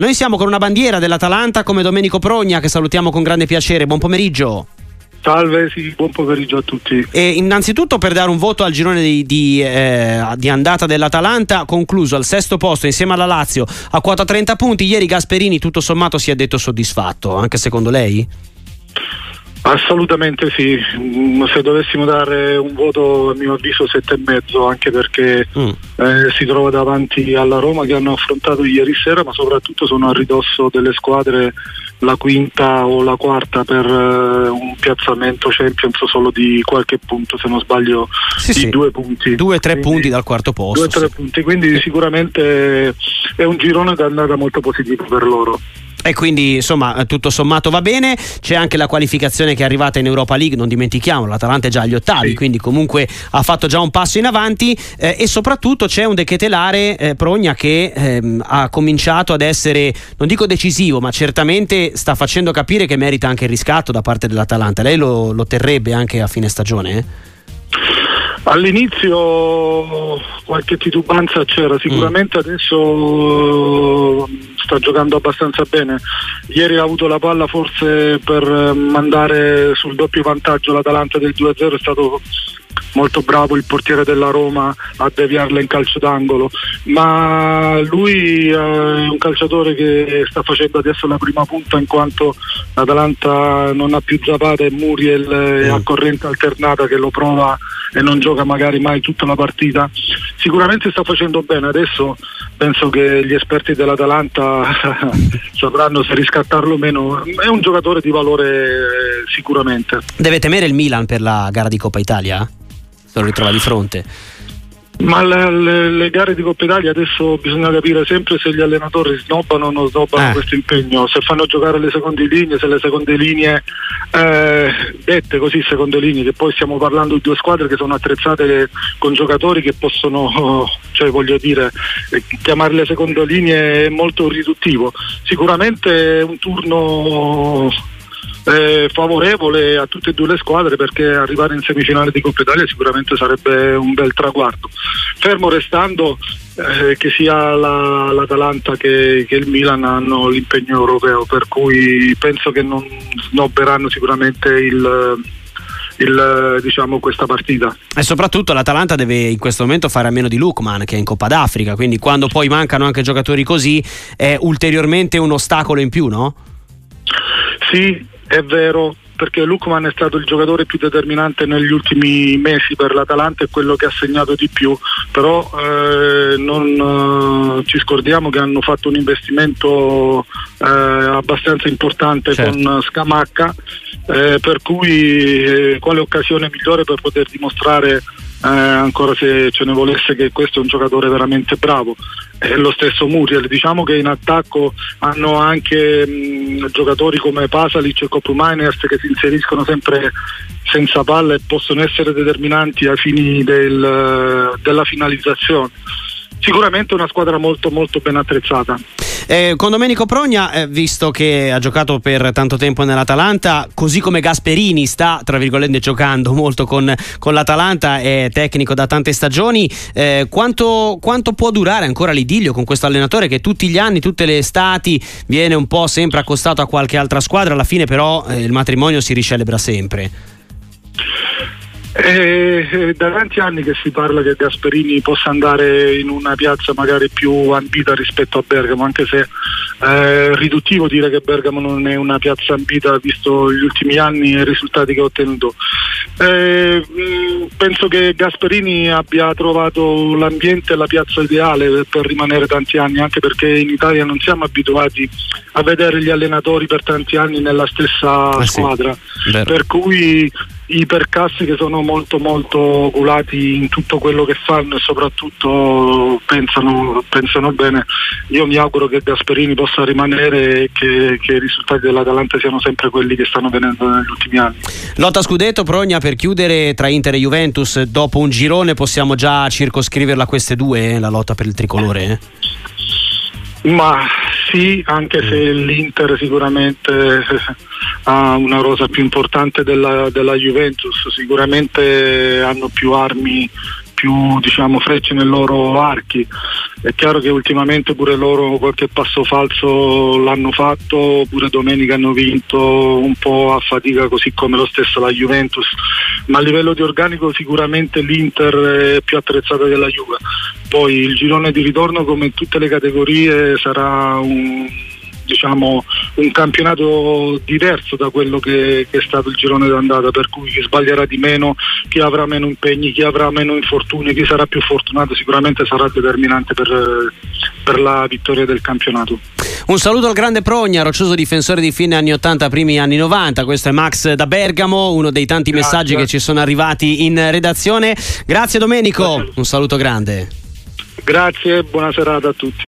Noi siamo con una bandiera dell'Atalanta come Domenico Progna che salutiamo con grande piacere. Buon pomeriggio. Salve, sì, buon pomeriggio a tutti. E innanzitutto per dare un voto al girone di, di, eh, di, andata dell'Atalanta, concluso al sesto posto insieme alla Lazio a quota 30 punti. Ieri Gasperini tutto sommato si è detto soddisfatto, anche secondo lei? Assolutamente sì, mm, se dovessimo dare un voto a mio avviso sette e mezzo anche perché mm. eh, si trova davanti alla Roma che hanno affrontato ieri sera ma soprattutto sono a ridosso delle squadre la quinta o la quarta per uh, un piazzamento Champions solo di qualche punto se non sbaglio sì, di sì. due punti due o tre quindi, punti dal quarto posto due sì. punti quindi sicuramente è un girone d'andata molto positivo per loro e quindi insomma tutto sommato va bene c'è anche la qualificazione che è arrivata in Europa League non dimentichiamo l'Atalanta è già agli ottavi sì. quindi comunque ha fatto già un passo in avanti eh, e soprattutto c'è un dechetelare eh, Progna che ehm, ha cominciato ad essere non dico decisivo ma certamente sta facendo capire che merita anche il riscatto da parte dell'Atalanta lei lo, lo terrebbe anche a fine stagione? Eh? All'inizio qualche titubanza c'era, sicuramente mm. adesso sta giocando abbastanza bene. Ieri ha avuto la palla forse per mandare sul doppio vantaggio l'Atalanta del 2-0, è stato molto bravo il portiere della Roma a deviarla in calcio d'angolo, ma lui è un calciatore che sta facendo adesso la prima punta in quanto l'Atalanta non ha più Zapata e Muriel mm. a corrente alternata che lo prova e non gioca magari mai tutta la partita. Sicuramente sta facendo bene, adesso penso che gli esperti dell'Atalanta sapranno se riscattarlo o meno. È un giocatore di valore sicuramente. Deve temere il Milan per la gara di Coppa Italia? Se lo ritrova di fronte. Ma le, le, le, gare di Coppa Italia adesso bisogna capire sempre se gli allenatori snobbano o non snobbano eh. questo impegno, se fanno giocare le seconde linee, se le seconde linee, eh, dette così seconde linee, che poi stiamo parlando di due squadre che sono attrezzate con giocatori che possono, cioè voglio dire, chiamarle seconde linee è molto riduttivo. Sicuramente un turno eh, favorevole a tutte e due le squadre perché arrivare in semifinale di Coppa Italia sicuramente sarebbe un bel traguardo. Fermo restando eh, che sia la, l'Atalanta che, che, il Milan hanno l'impegno europeo, per cui penso che non snobberanno sicuramente il, il, diciamo, questa partita. E soprattutto l'Atalanta deve in questo momento fare a meno di Lukman che è in Coppa d'Africa, quindi quando poi mancano anche giocatori così è ulteriormente un ostacolo in più, no? Sì, è vero perché Lukman è stato il giocatore più determinante negli ultimi mesi per l'Atalanta e quello che ha segnato di più, però eh, non eh, ci scordiamo che hanno fatto un investimento eh, abbastanza importante certo. con Scamacca, eh, per cui eh, quale occasione migliore per poter dimostrare eh, ancora se ce ne volesse che questo è un giocatore veramente bravo. È lo stesso Muriel, diciamo che in attacco hanno anche mh, giocatori come Pasalic e Copumainers che si inseriscono sempre senza palla e possono essere determinanti ai fini del, della finalizzazione. Sicuramente una squadra molto molto ben attrezzata. Eh, con Domenico Progna, eh, visto che ha giocato per tanto tempo nell'Atalanta, così come Gasperini sta, tra virgolette, giocando molto con, con l'Atalanta, è tecnico da tante stagioni, eh, quanto, quanto, può durare ancora l'idillio con questo allenatore che tutti gli anni, tutte le estati, viene un po' sempre accostato a qualche altra squadra, alla fine però eh, il matrimonio si ricelebra sempre? È da tanti anni che si parla che Gasperini possa andare in una piazza magari più ambita rispetto a Bergamo, anche se è riduttivo dire che Bergamo non è una piazza ambita visto gli ultimi anni e i risultati che ha ottenuto. Eh, penso che Gasperini abbia trovato l'ambiente e la piazza ideale per rimanere tanti anni, anche perché in Italia non siamo abituati a vedere gli allenatori per tanti anni nella stessa ah, squadra. Sì, per cui i percassi che sono molto molto oculati in tutto quello che fanno e soprattutto pensano, pensano bene. Io mi auguro che Gasperini possa rimanere e che, che, i risultati dell'Atalanta siano sempre quelli che stanno venendo negli ultimi anni. Lotta Scudetto, Progna per chiudere tra Inter e Juventus, dopo un girone possiamo già circoscriverla a queste due, eh, la lotta per il tricolore? Eh? Ma sì, anche se mm. l'Inter sicuramente ha una rosa più importante della, della Juventus, sicuramente hanno più armi più diciamo, frecce nei loro archi. È chiaro che ultimamente pure loro qualche passo falso l'hanno fatto, pure domenica hanno vinto un po' a fatica così come lo stesso la Juventus, ma a livello di organico sicuramente l'Inter è più attrezzata della Juve. Poi il girone di ritorno come in tutte le categorie sarà un diciamo, un campionato diverso da quello che, che, è stato il girone d'andata, per cui chi sbaglierà di meno, chi avrà meno impegni, chi avrà meno infortuni, chi sarà più fortunato sicuramente sarà determinante per, per la vittoria del campionato. Un saluto al grande Progna, roccioso difensore di fine anni 80, primi anni 90. Questo è Max da Bergamo, uno dei tanti Grazie. messaggi che ci sono arrivati in redazione. Grazie Domenico, Grazie. un saluto grande. Grazie, buona serata a tutti.